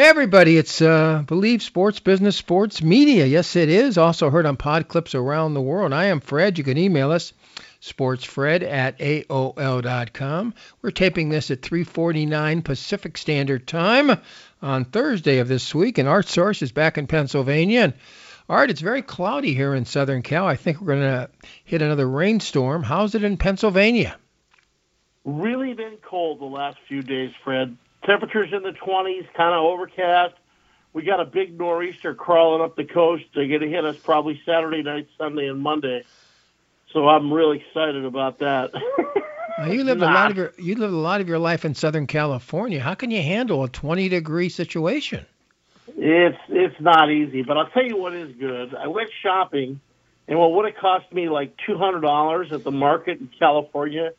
Hey everybody, it's uh, Believe Sports Business Sports Media. Yes, it is. Also heard on pod clips around the world. I am Fred. You can email us sportsfred at aol.com. We're taping this at 3:49 Pacific Standard Time on Thursday of this week, and Art Source is back in Pennsylvania. And Art, it's very cloudy here in Southern Cal. I think we're going to hit another rainstorm. How's it in Pennsylvania? Really been cold the last few days, Fred. Temperatures in the 20s, kind of overcast. We got a big nor'easter crawling up the coast. They're going to hit us probably Saturday night, Sunday, and Monday. So I'm really excited about that. now you lived nah. a lot of your you lived a lot of your life in Southern California. How can you handle a 20 degree situation? It's it's not easy, but I'll tell you what is good. I went shopping, and what would have cost me like two hundred dollars at the market in California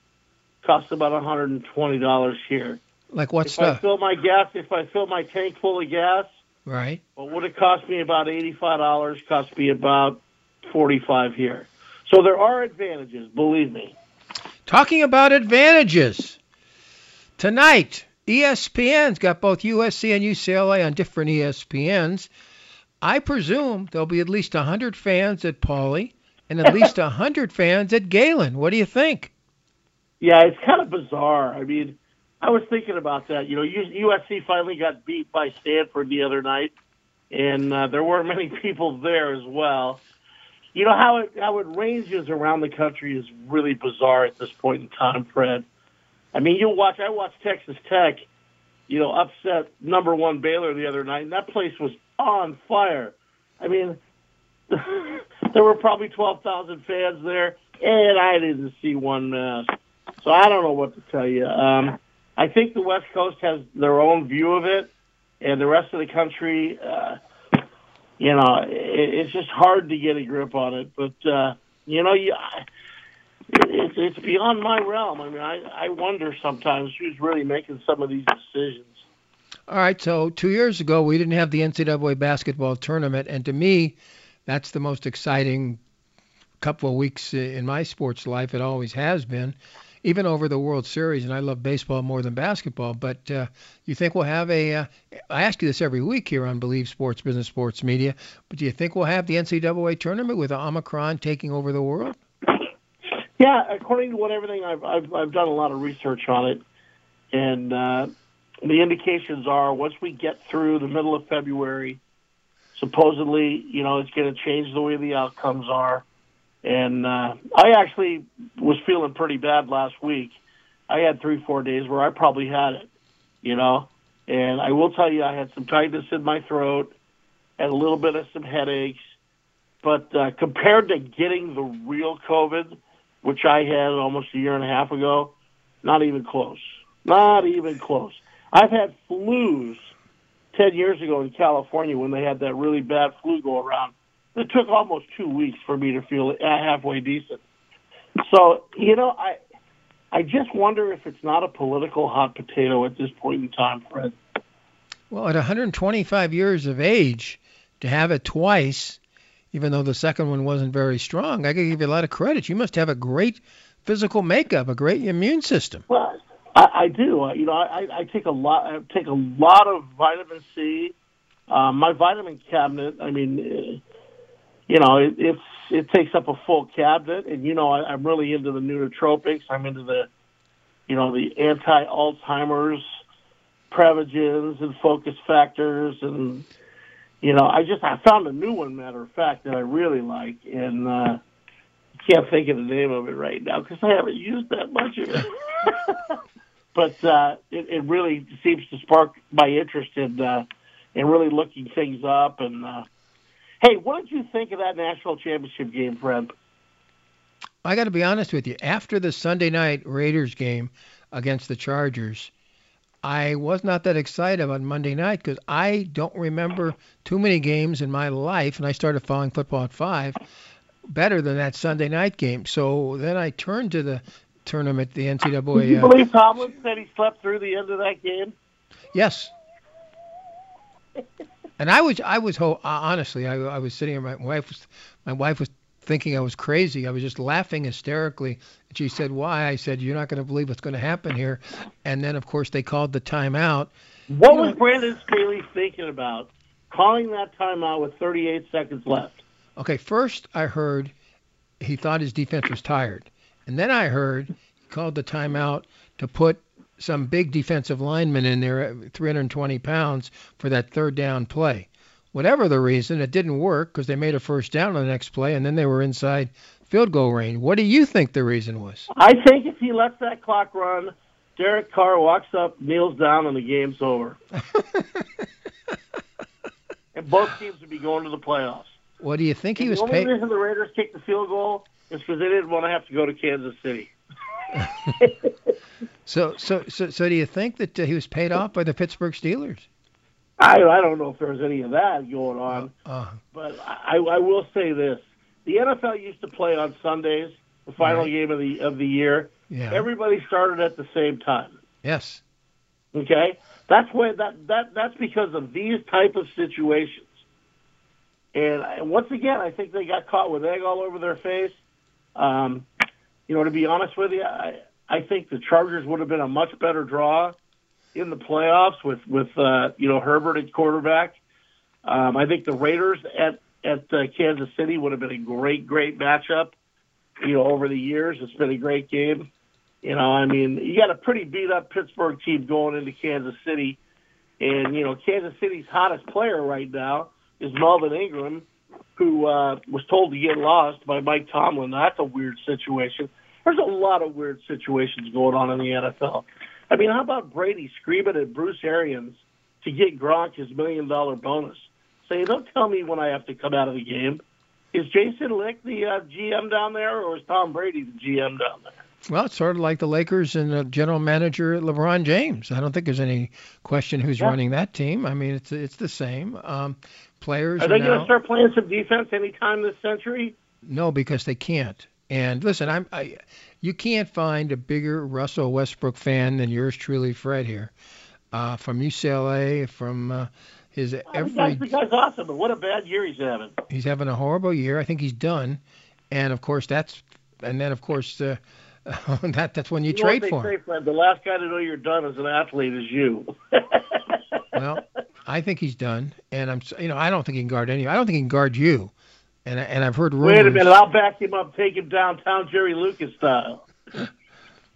cost about one hundred and twenty dollars here. Like what if stuff? I fill my gas, if I fill my tank full of gas, right? What would it cost me about eighty-five dollars? Cost me about forty-five here. So there are advantages, believe me. Talking about advantages, tonight ESPN's got both USC and UCLA on different ESPNs. I presume there'll be at least 100 fans at Pauley and at least 100 fans at Galen. What do you think? Yeah, it's kind of bizarre. I mean, I was thinking about that. You know, USC finally got beat by Stanford the other night, and uh, there weren't many people there as well. You know how it how it ranges around the country is really bizarre at this point in time, Fred. I mean, you watch. I watched Texas Tech, you know, upset number one Baylor the other night, and that place was on fire. I mean, there were probably twelve thousand fans there, and I didn't see one mask. So I don't know what to tell you. Um, I think the West Coast has their own view of it, and the rest of the country, uh, you know, it, it's just hard to get a grip on it. But uh, you know, you, it's it's beyond my realm. I mean, I I wonder sometimes who's really making some of these decisions. All right, so two years ago we didn't have the NCAA basketball tournament, and to me, that's the most exciting couple of weeks in my sports life. It always has been even over the World Series, and I love baseball more than basketball. But uh, you think we'll have a? Uh, I ask you this every week here on Believe Sports Business Sports Media, but do you think we'll have the NCAA tournament with Omicron taking over the world? Yeah, according to what everything I've I've, I've done a lot of research on it, and uh, the indications are once we get through the middle of February, supposedly you know it's going to change the way the outcomes are and uh, I actually was feeling pretty bad last week. I had three, four days where I probably had it, you know. And I will tell you, I had some tightness in my throat, had a little bit of some headaches. But uh, compared to getting the real COVID, which I had almost a year and a half ago, not even close. Not even close. I've had flus 10 years ago in California when they had that really bad flu go around it took almost two weeks for me to feel uh, halfway decent. So you know, I I just wonder if it's not a political hot potato at this point in time, Fred. Well, at 125 years of age, to have it twice, even though the second one wasn't very strong, I could give you a lot of credit. You must have a great physical makeup, a great immune system. Well, I, I do. Uh, you know, I, I take a lot. I take a lot of vitamin C. Uh, my vitamin cabinet. I mean, uh, you know, it, it's it takes up a full cabinet, and you know, I, I'm really into the nootropics. I'm into the, you know, the anti-Alzheimer's Prevagens and focus factors, and you know, I just I found a new one, matter of fact, that I really like, and uh, can't think of the name of it right now because I haven't used that much of it. but uh, it, it really seems to spark my interest in uh, in really looking things up and. Uh, Hey, what did you think of that national championship game, Fred? I got to be honest with you. After the Sunday night Raiders game against the Chargers, I was not that excited about Monday night because I don't remember too many games in my life, and I started following football at five, better than that Sunday night game. So then I turned to the tournament, the NCAA. Did you uh, believe Tomlin said he slept through the end of that game? Yes. And I was, I was, ho- uh, honestly, I, I was sitting here. My wife was, my wife was thinking I was crazy. I was just laughing hysterically. And she said, "Why?" I said, "You're not going to believe what's going to happen here." And then, of course, they called the timeout, What was Brandon Staley thinking about calling that timeout with 38 seconds left? Okay, first I heard he thought his defense was tired, and then I heard he called the timeout to put some big defensive lineman in there uh, at 320 pounds for that third down play. Whatever the reason, it didn't work because they made a first down on the next play, and then they were inside field goal range. What do you think the reason was? I think if he lets that clock run, Derek Carr walks up, kneels down, and the game's over. and both teams would be going to the playoffs. What do you think he was the only paid? reason the Raiders kicked the field goal is because they didn't want to have to go to Kansas City. So, so, so, so, do you think that uh, he was paid off by the Pittsburgh Steelers? I I don't know if there's any of that going on, Uh, but I I will say this: the NFL used to play on Sundays, the final Right. game of the of the year. yeah. Everybody started at the same time. yes. Okay, that's why that that that's because of these type of situations. And I- once again, I think they got caught with egg all over their face. Um, you know, to be honest with you, I I think the Chargers would have been a much better draw in the playoffs with with uh, you know Herbert at quarterback. Um, I think the Raiders at at uh, Kansas City would have been a great great matchup. You know, over the years, it's been a great game. You know, I mean, you got a pretty beat up Pittsburgh team going into Kansas City, and you know, Kansas City's hottest player right now is Melvin Ingram, who uh, was told to get lost by Mike Tomlin. That's a weird situation. There's a lot of weird situations going on in the NFL. I mean, how about Brady screaming at Bruce Arians to get Gronk his million dollar bonus, saying, "Don't tell me when I have to come out of the game." Is Jason Licht the uh, GM down there, or is Tom Brady the GM down there? Well, it's sort of like the Lakers and the general manager LeBron James. I don't think there's any question who's Yeah. running that team. I mean, it's it's the same. Um, players Are they going to start playing some defense anytime this century? no, because they can't. And listen, I'm I, you can't find a bigger Russell Westbrook fan than yours truly, Fred here, uh, from UCLA, from uh, his The every. guy's, the guy's awesome, but what a bad year he's having. He's having a horrible year. I think he's done, and of course that's, and then of course uh, that that's when you, You trade for him. say, Fred, the last guy to know you're done as an athlete is you. Well, I think he's done, and I'm you know I don't think he can guard any. I don't think he can guard you, and and I've heard rumors. Wait a minute, I'll back him up, take him downtown Jerry Lucas style.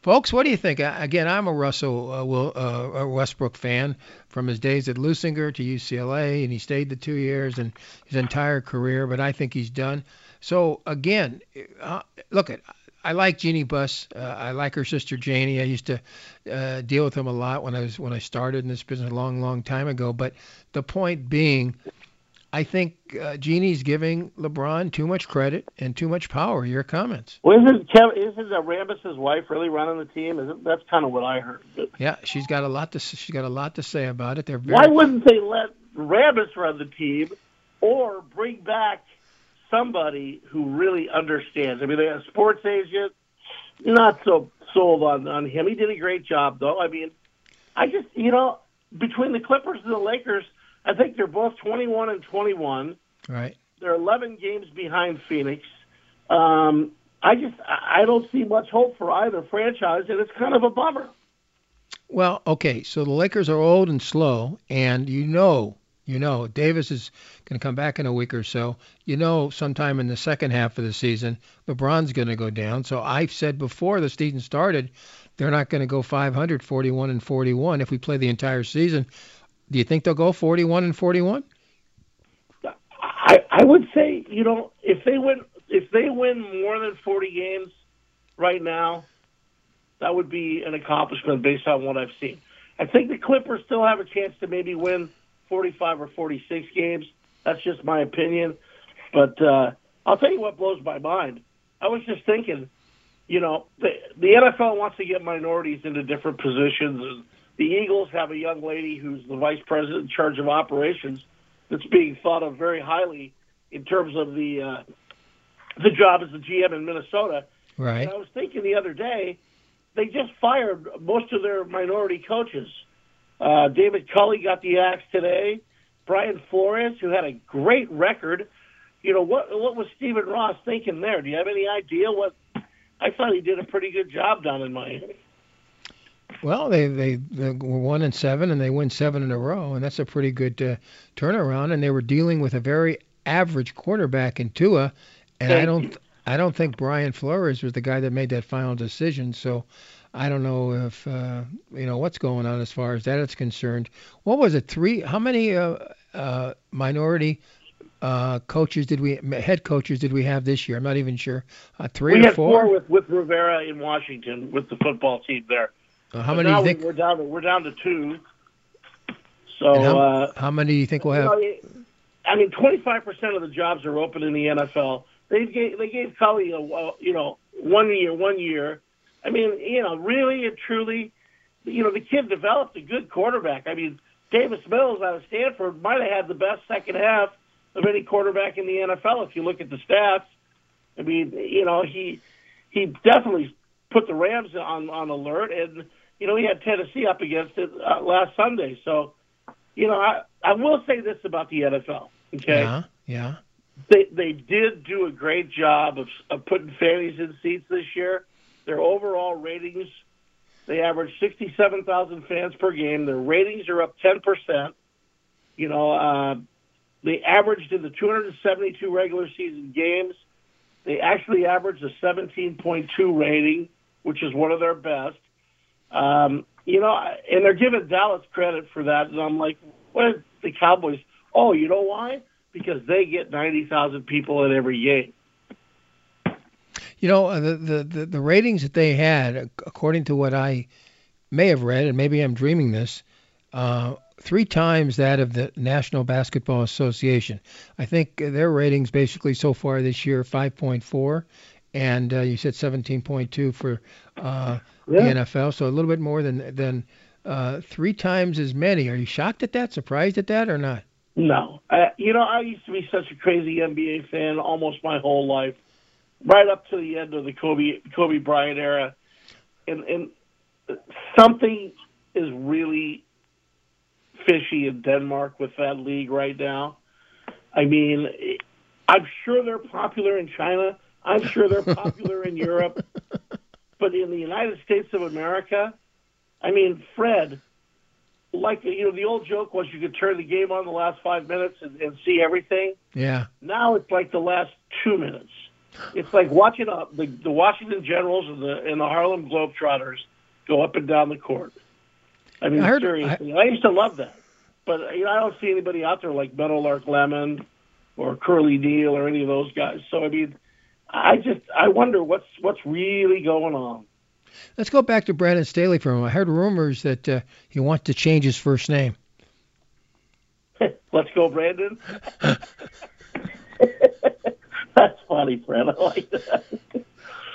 Folks, what do you think? Again, I'm a Russell uh, Will, uh, a Westbrook fan from his days at Leuzinger to UCLA, and he stayed the two years and his entire career. But I think he's done. So again, uh, look at. I like Jeanie Buss. Uh, I like her sister Janie. I used to uh, deal with them a lot when I was when I started in this business a long, long time ago. But the point being, I think uh, Jeanie's giving LeBron too much credit and too much power. Your comments? Well, isn't Kevin, isn't uh, Rambis's wife really running the team? Isn't that's kind of what I heard? Yeah, she's got a lot to she's got a lot to say about it. They're very why wouldn't they let Rambis run the team, or bring back somebody who really understands? I mean, they have a sports agent. Not so sold on on him. He did a great job, though. I mean, I just you know between the Clippers and the Lakers, I think they're both 21 and 21. right. They're 11 games behind Phoenix. Um, I just I don't see much hope for either franchise, and it's kind of a bummer. Well, okay, so the Lakers are old and slow, and you know, you know, Davis is going to come back in a week or so. You know, sometime in the second half of the season, LeBron's going to go down. So I've said before the season started, they're not going to go 500, 41 and 41 if we play the entire season. Do you think they'll go 41 and 41? I I would say you know if they win if they win more than 40 games right now, that would be an accomplishment based on what I've seen. I think the Clippers still have a chance to maybe win 45 or 46 games. That's just my opinion. But uh, I'll tell you what blows my mind. I was just thinking, you know, the, the NFL wants to get minorities into different positions. And the Eagles have a young lady who's the vice president in charge of operations that's being thought of very highly in terms of the uh, the job as the GM in Minnesota. Right. And I was thinking the other day, they just fired most of their minority coaches. Uh, David Culley got the axe today. Brian Flores, who had a great record. You know what? What was Stephen Ross thinking there? Do you have any idea what? I thought he did a pretty good job down in Miami. Well, they, they they were one and seven, and they win seven in a row, and that's a pretty good uh, turnaround. And they were dealing with a very average quarterback in Tua, and I don't I don't think Brian Flores was the guy that made that final decision. So I don't know if uh, you know what's going on as far as that is concerned. What was it? Three? How many uh, uh, minority uh, coaches did we head coaches did we have this year? I'm not even sure. Uh, three we or had four? four with with Rivera in Washington with the football team there. Uh, how But many do now you think? we- we're down to we're down to two. So how, uh, how many do you think we'll have? I mean, 25% of the jobs are open in the NFL. They gave they gave Culley a you know one year one year. I mean, you know, really and truly, you know, the kid developed a good quarterback. I mean, Davis Mills out of Stanford might have had the best second half of any quarterback in the NFL if you look at the stats. I mean, you know, he he definitely put the Rams on on alert, and you know, he had Tennessee up against it uh, last Sunday. So, you know, I I will say this about the NFL. Okay, Yeah, yeah. they they did do a great job of, of putting families in seats this year. Their overall ratings, they average sixty seven thousand fans per game. Their ratings are up ten percent. You know, uh, they averaged in the two hundred and seventy two regular season games. They actually averaged a seventeen point two rating, which is one of their best. Um, you know, and they're giving Dallas credit for that. And I'm like, what the Cowboys? Oh, you know why? Because they get 90,000 people at every game. You know, uh, the, the, the, the ratings that they had, according to what I may have read, and maybe I'm dreaming this, uh, three times that of the National Basketball Association. I think their ratings basically so far this year 5.4, and uh, you said 17.2 for uh, the NFL, so a little bit more than than uh, three times as many. Are you shocked at that? Surprised at that, or not? No, uh, you know, I used to be such a crazy NBA fan almost my whole life, right up to the end of the Kobe Kobe Bryant era, and and something is really fishy in Denmark with that league right now. I mean, I'm sure they're popular in China. I'm sure they're popular in Europe, but in the United States of America, I mean, Fred, like you know, the old joke was you could turn the game on the last five minutes and, and see everything. Yeah. Now it's like the last two minutes. It's like watching uh, the the Washington Generals and the and the Harlem Globetrotters go up and down the court. I mean, I heard- seriously, I, used to love that, but you know, I don't see anybody out there like Meadowlark Lemon or Curly Neal or any of those guys. So I mean, I just I wonder what's what's really going on. Let's go back to Brandon Staley for a moment. I heard rumors that uh, he wants to change his first name. Let's go, Brandon. That's funny, Fred. I like that.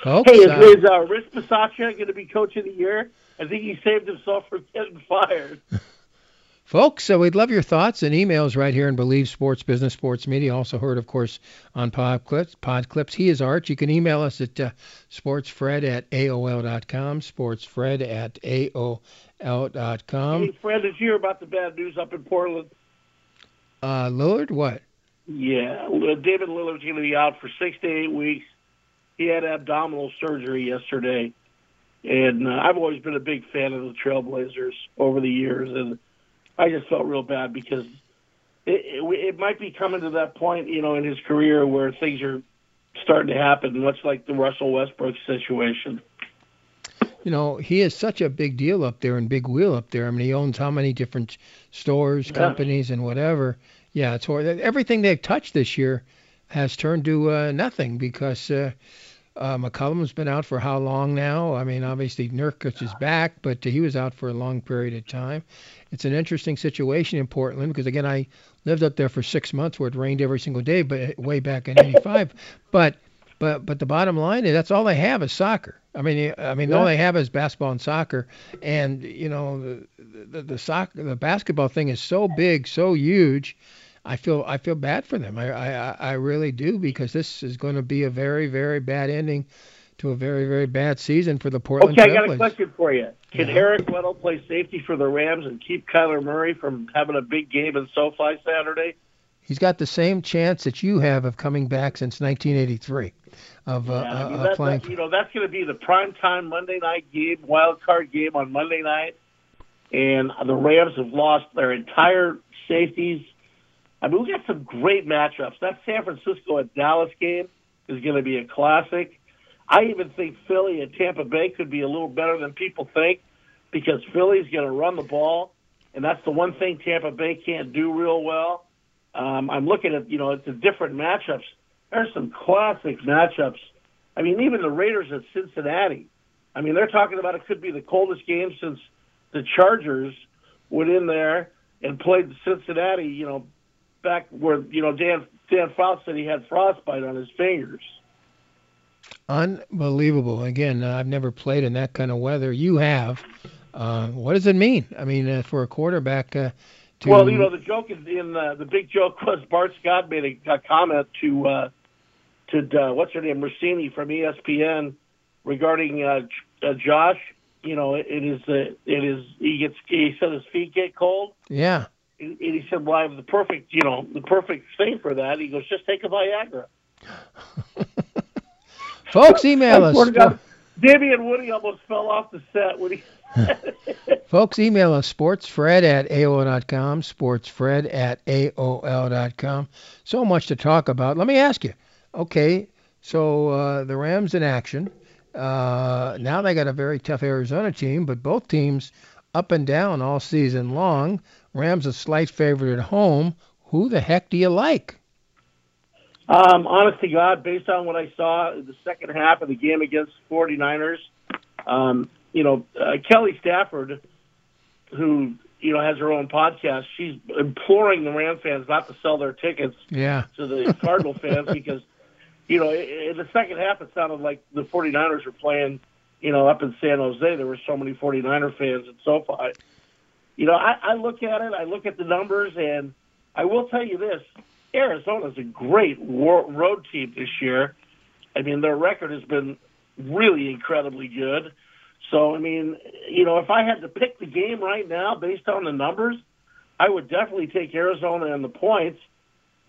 Folks, Hey, is, uh, is uh, Rich Bisaccia going to be coach of the year? I think he saved himself from getting fired. Folks, so we'd love your thoughts and emails right here in Believe Sports Business Sports Media. Also heard, of course, on Pod Clips. Pod Clips. He is Art. You can email us at uh, sportsfred at AOL.com. Sportsfred at AOL.com. hey, Fred, did you hear about the bad news up in Portland? Uh, Lillard, what? Yeah, uh, David Lillard's going to be out for six to eight weeks. He had abdominal surgery yesterday, and uh, I've always been a big fan of the Trailblazers over the years, and I just felt real bad because it, it, it might be coming to that point, you know, in his career where things are starting to happen, much like the Russell Westbrook situation. You know, he is such a big deal up there and big wheel up there. I mean, he owns how many different stores, Yeah. companies, and whatever. Yeah, it's hor- everything they've touched this year has turned to uh, nothing because uh, uh, McCollum's been out for how long now? I mean, obviously Nurkic is back, but he was out for a long period of time. It's an interesting situation in Portland because again, I lived up there for six months where it rained every single day, but way back in '85. but but but the bottom line is that's all they have is soccer. I mean, I mean, all they have is basketball and soccer, and you know, the the, the soccer, the basketball thing is so big, so huge. I feel I feel bad for them. I I, I really do because this is going to be a very very bad ending to a very very bad season for the Portland Okay, I got a question for you. Can Yeah. Eric Weddle play safety for the Rams and keep Kyler Murray from having a big game in SoFi Saturday? He's got the same chance that you have of coming back since 1983 of, uh, I mean, uh, that, playing. that, you know, that's going to be the prime time Monday night game, wild card game on Monday night, and the Rams have lost their entire safeties. I mean, we got some great matchups. That San Francisco at Dallas game is going to be a classic. I even think Philly and Tampa Bay could be a little better than people think because Philly's going to run the ball, and that's the one thing Tampa Bay can't do real well. Um, I'm looking at, you know, it's the different matchups. There's some classic matchups. I mean, even the Raiders at Cincinnati. I mean, they're talking about it could be the coldest game since the Chargers went in there and played Cincinnati, you know, back where, you know, Dan Dan Fouts said he had frostbite on his fingers. Unbelievable. Again, uh, I've never played in that kind of weather. You have. Uh, what does it mean? I mean, uh, for a quarterback uh, to. Well, you know, the joke in, in uh, the big joke was Bart Scott made a, a comment to uh, to uh, what's her name, Rossini from ESPN regarding uh, uh, Josh. You know, it, it is uh, it is he gets he said his feet get cold, yeah. And and he said, "Well, I have the perfect you know the perfect thing for that." He goes, "Just take a Viagra." Folks, email us. swear to God, Woody almost fell off the set when he. Folks, email us sportsfred at AOL.com, sportsfred at AOL.com. So much to talk about. Let me ask you. Okay, so uh, the Rams in action. Uh, now they got a very tough Arizona team, but both teams up and down all season long. Rams a slight favorite at home. Who the heck do you like? Um, honest to God, based on what I saw in the second half of the game against 49ers, um, you know, uh, Kelly Stafford, who, you know, has her own podcast, she's imploring the Ram fans not to sell their tickets Yeah. to the Cardinal fans because, you know, in the second half, it sounded like the 49ers were playing, you know, up in San Jose. There were so many 49er fans at SoFi. You know, I, I look at it, I look at the numbers, and I will tell you this Arizona's a great road team this year. I mean, their record has been really incredibly good. So, I mean, you know, if I had to pick the game right now based on the numbers, I would definitely take Arizona and the points,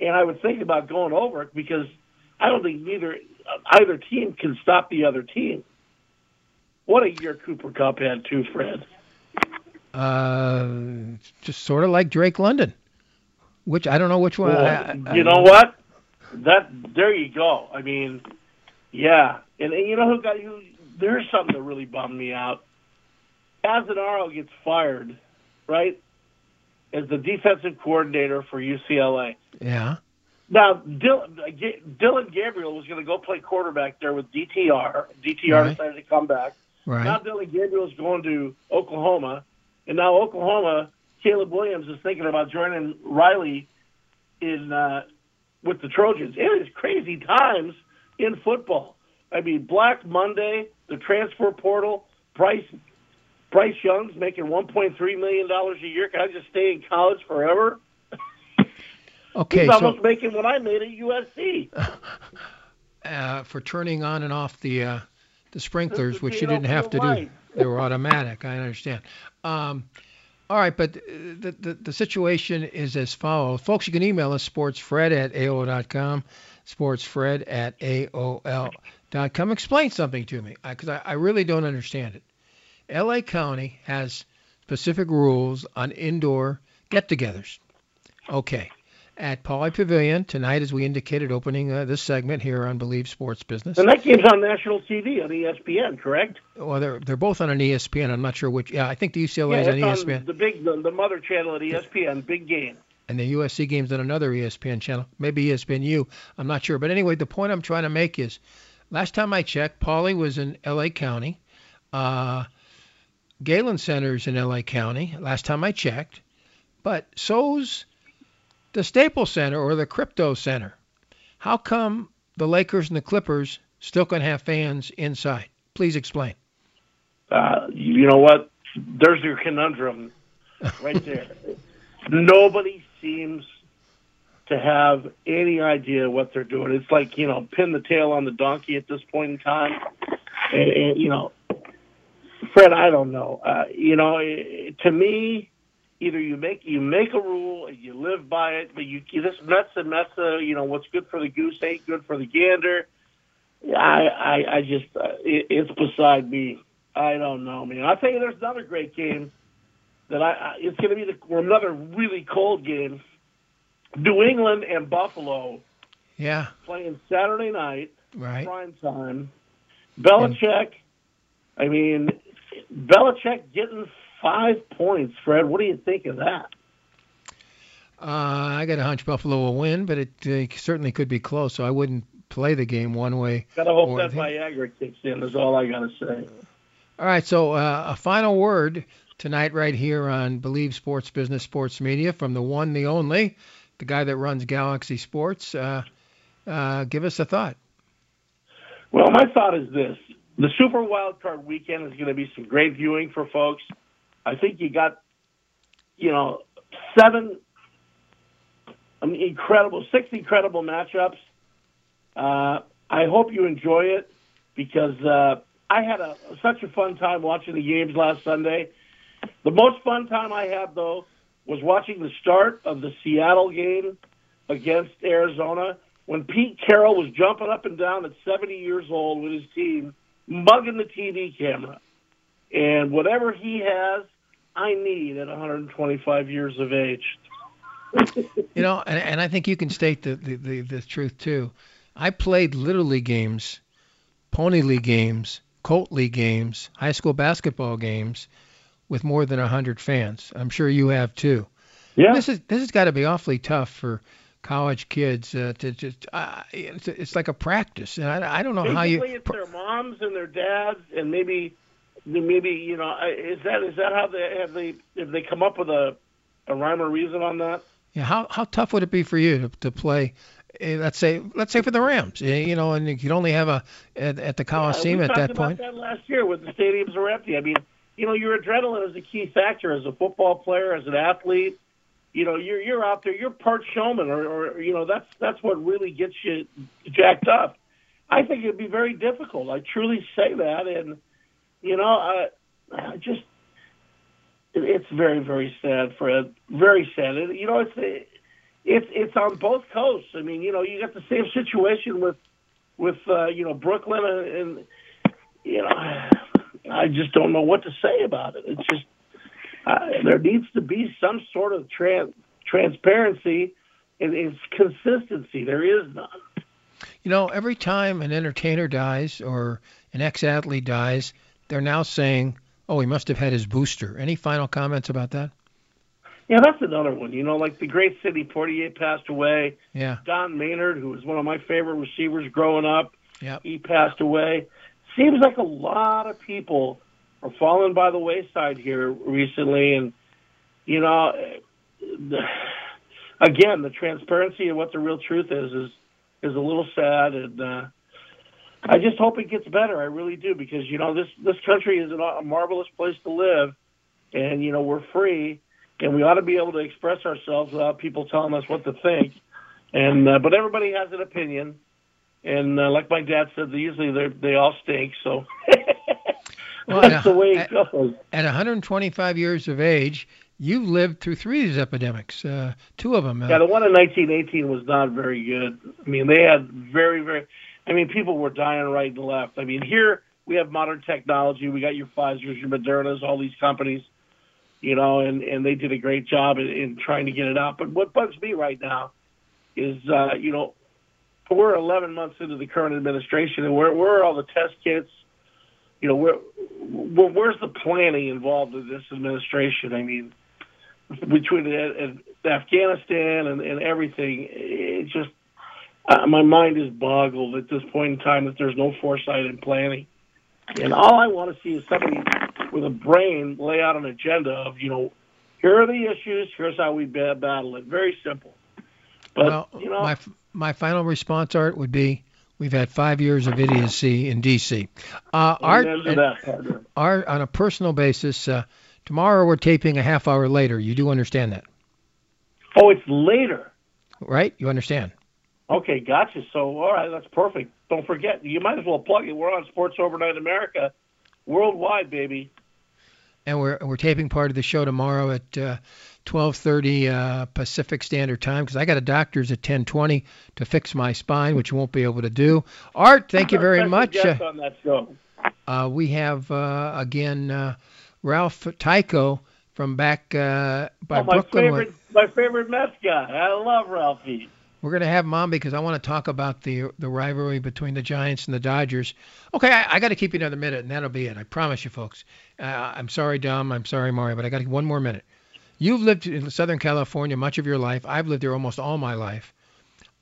and I would think about going over it because I don't think neither either team can stop the other team. What a year Cooper Kupp had too, Fred. Uh, just sort of like Drake London, which I don't know which one. Well, I- I- you know what? That there you go. I mean, yeah, and, and you know who got you? There's something that really bummed me out. Azzinaro gets fired, right, as the defensive coordinator for UCLA. Yeah. Now, Dylan, Dillon Gabriel was going to go play quarterback there with DTR. DTR Right. decided to come back. Now Right. Dillon Gabriel's going to Oklahoma, and now Oklahoma, Caleb Williams is thinking about joining Riley in uh, with the Trojans. It is crazy times in football. I mean, Black Monday, the transfer portal, Bryce Bryce Young's making 1.3 million dollars a year. Can I just stay in college forever? Okay. He's So almost making what I made at USC. uh, for turning on and off the uh, the sprinklers, which you didn't have to do. They were automatic. I understand. Um, all right, but uh, the, the the situation is as follows, folks. You can email us sportsfred at aol.com, sportsfred at aol.com. Explain something to me, because I, I really don't understand it. L.A. County has specific rules on indoor get-togethers. Okay. At Pauley Pavilion tonight, as we indicated, opening uh, this segment here on Believe Sports Business. And that game's on national TV on ESPN, correct? Well, they're they're both on an ESPN. I'm not sure which. Yeah, I think the UCLA is on ESPN, on the big, the, the mother channel at ESPN. Big game. and the USC game's on another ESPN channel, maybe ESPNU. I'm not sure. But anyway, the point I'm trying to make is, last time I checked, Pauley was in L.A. County. Uh, Galen Center's in L.A. County. Last time I checked, but so's the Staples Center or the Crypto Center. How come the Lakers and the Clippers still can have fans inside? Please explain. Uh, you know what? There's your conundrum right there. Nobody seems to have any idea what they're doing. It's like you know, pin the tail on the donkey at this point in time. And, and you know, Fred, I don't know. Uh, you know, to me, either you make you make a rule and you live by it, but you this Mets and Mesa, you know what's good for the goose ain't good for the gander. I I, I just uh, it, it's beside me. I don't know, man. I'll tell you, there's another great game that I, I it's going to be the, another really cold game. New England and Buffalo. Yeah. Playing Saturday night, right. prime time. Belichick. I mean, Belichick getting five points. Fred, what do you think of that? Uh, I got a hunch Buffalo will win, but it uh, certainly could be close. So I wouldn't play the game one way. Got to hope that Viagra kicks in. Is all I got to say. All right. So uh, a final word tonight, right here on Believe Sports Business Sports Media, from the one, the only, the guy that runs Galaxy Sports. Uh, uh, give us a thought. Well, my thought is this: the Super Wild Card Weekend is going to be some great viewing for folks. I think you got, you know, seven I mean, incredible, six incredible matchups. Uh, I hope you enjoy it because uh, I had a such a fun time watching the games last Sunday. The most fun time I had though was watching the start of the Seattle game against Arizona when Pete Carroll was jumping up and down at 70 years old with his team, mugging the TV camera. And whatever he has, I need at 125 years of age. you know, and, and I think you can state the, the, the, the truth too. I played Little League games, Pony League games, Colt League games, high school basketball games with more than 100 fans. I'm sure you have too. Yeah. This is this has got to be awfully tough for college kids uh, to just uh, it's, it's like a practice, and I, I don't know Basically, how you. it's their moms and their dads, and maybe maybe you know is that is that how they have they if they come up with a a rhyme or reason on that? Yeah, how how tough would it be for you to, to play? Uh, let's say let's say for the Rams, eh, you know, and you could only have a at, at the Coliseum yeah, at that point. That last year when the stadiums are empty. I mean, you know, your adrenaline is a key factor as a football player, as an athlete. You know, you're you're out there, you're part showman, or, or you know, that's that's what really gets you jacked up. I think it'd be very difficult. I truly say that, and you know, I, I just it's very very sad, Fred. Very sad. You know, it's it's it's on both coasts. I mean, you know, you got the same situation with with uh, you know Brooklyn and, and you know, I just don't know what to say about it. It's just uh, there needs to be some sort of trans transparency and it's consistency. There is none. You know, every time an entertainer dies or an ex-athlete dies, they're now saying Oh, he must have had his booster. Any final comments about that? Yeah, that's another one. You know, like the great Sidney Poitier passed away. Yeah. Don Maynard, who was one of my favorite receivers growing up, yeah, he passed away. Seems like a lot of people are falling by the wayside here recently, and you know, again, the transparency of what the real truth is is is a little sad, and uh, I just hope it gets better. I really do because you know this this country is a marvelous place to live, and you know we're free, and we ought to be able to express ourselves without people telling us what to think. And uh, but everybody has an opinion, and uh, like my dad said, they usually they they all stink. So well, that's the way it at, goes. At 125 years of age, you've lived through three of these epidemics, uh, two of them. Uh, yeah, the one in 1918 was not very good. I mean, they had very very I mean, people were dying right and left. I mean, here we have modern technology. We got your Pfizer's, your Modernas, all these companies, you know, and and they did a great job in, in trying to get it out. But what bugs me right now is, uh, you know, we're 11 months into the current administration, and where where are all the test kits? You know, where, where where's the planning involved in this administration? I mean, between Afghanistan and, and everything, it just uh, my mind is boggled at this point in time that there's no foresight and planning. And all I want to see is somebody with a brain lay out an agenda of, you know, here are the issues, here's how we battle it. Very simple. But, well, you know, my, my final response, Art, would be we've had five years of idiocy in D.C. Uh, Art, and, Art, on a personal basis, uh, tomorrow we're taping a half hour later. You do understand that? Oh, it's later. Right? You understand? Okay, gotcha. So, all right, that's perfect. Don't forget, you might as well plug it. We're on Sports Overnight America, worldwide, baby. and we're we're taping part of the show tomorrow at uh, 12:30 uh, Pacific Standard Time because I got a doctor's at 10:20 to fix my spine, which you won't be able to do. Art, thank you very much. Uh, on that show. Uh, we have uh, again uh, Ralph Tyko from back uh, by oh, my Brooklyn. Favorite, my favorite Mets guy. I love Ralphie. We're going to have on because I want to talk about the the rivalry between the Giants and the Dodgers. Okay, I, I got to keep you another minute, and that'll be it. I promise you, folks. Uh, I'm sorry, Dom. I'm sorry, Mario, but I got one more minute. You've lived in Southern California much of your life. I've lived there almost all my life.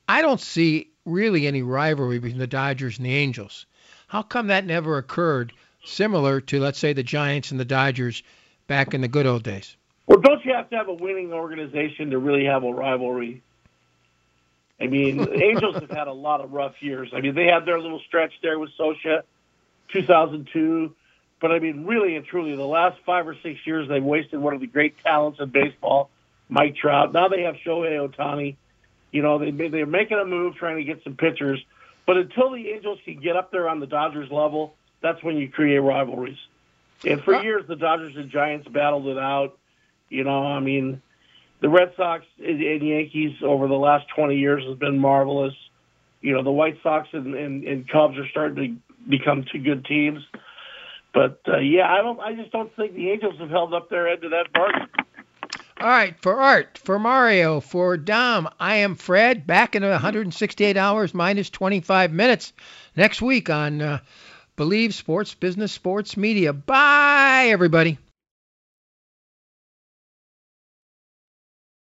I don't see really any rivalry between the Dodgers and the Angels. How come that never occurred similar to, let's say, the Giants and the Dodgers back in the good old days? Well, don't you have to have a winning organization to really have a rivalry? I mean, the Angels have had a lot of rough years. I mean, they had their little stretch there with Scioscia, 2002. But I mean, really and truly, the last five or six years, they've wasted one of the great talents in baseball, Mike Trout. Now they have Shohei Ohtani. You know, they they're making a move trying to get some pitchers. But until the Angels can get up there on the Dodgers level, that's when you create rivalries. And for years, the Dodgers and Giants battled it out. You know, I mean, the Red Sox and Yankees over the last 20 years has been marvelous. You know, the White Sox and, and, and Cubs are starting to become two good teams. But uh, yeah, I don't. I just don't think the Angels have held up their end of that bargain. All right, for Art, for Mario, for Dom, I am Fred. Back in 168 hours minus 25 minutes next week on uh, Believe Sports Business Sports Media. Bye, everybody.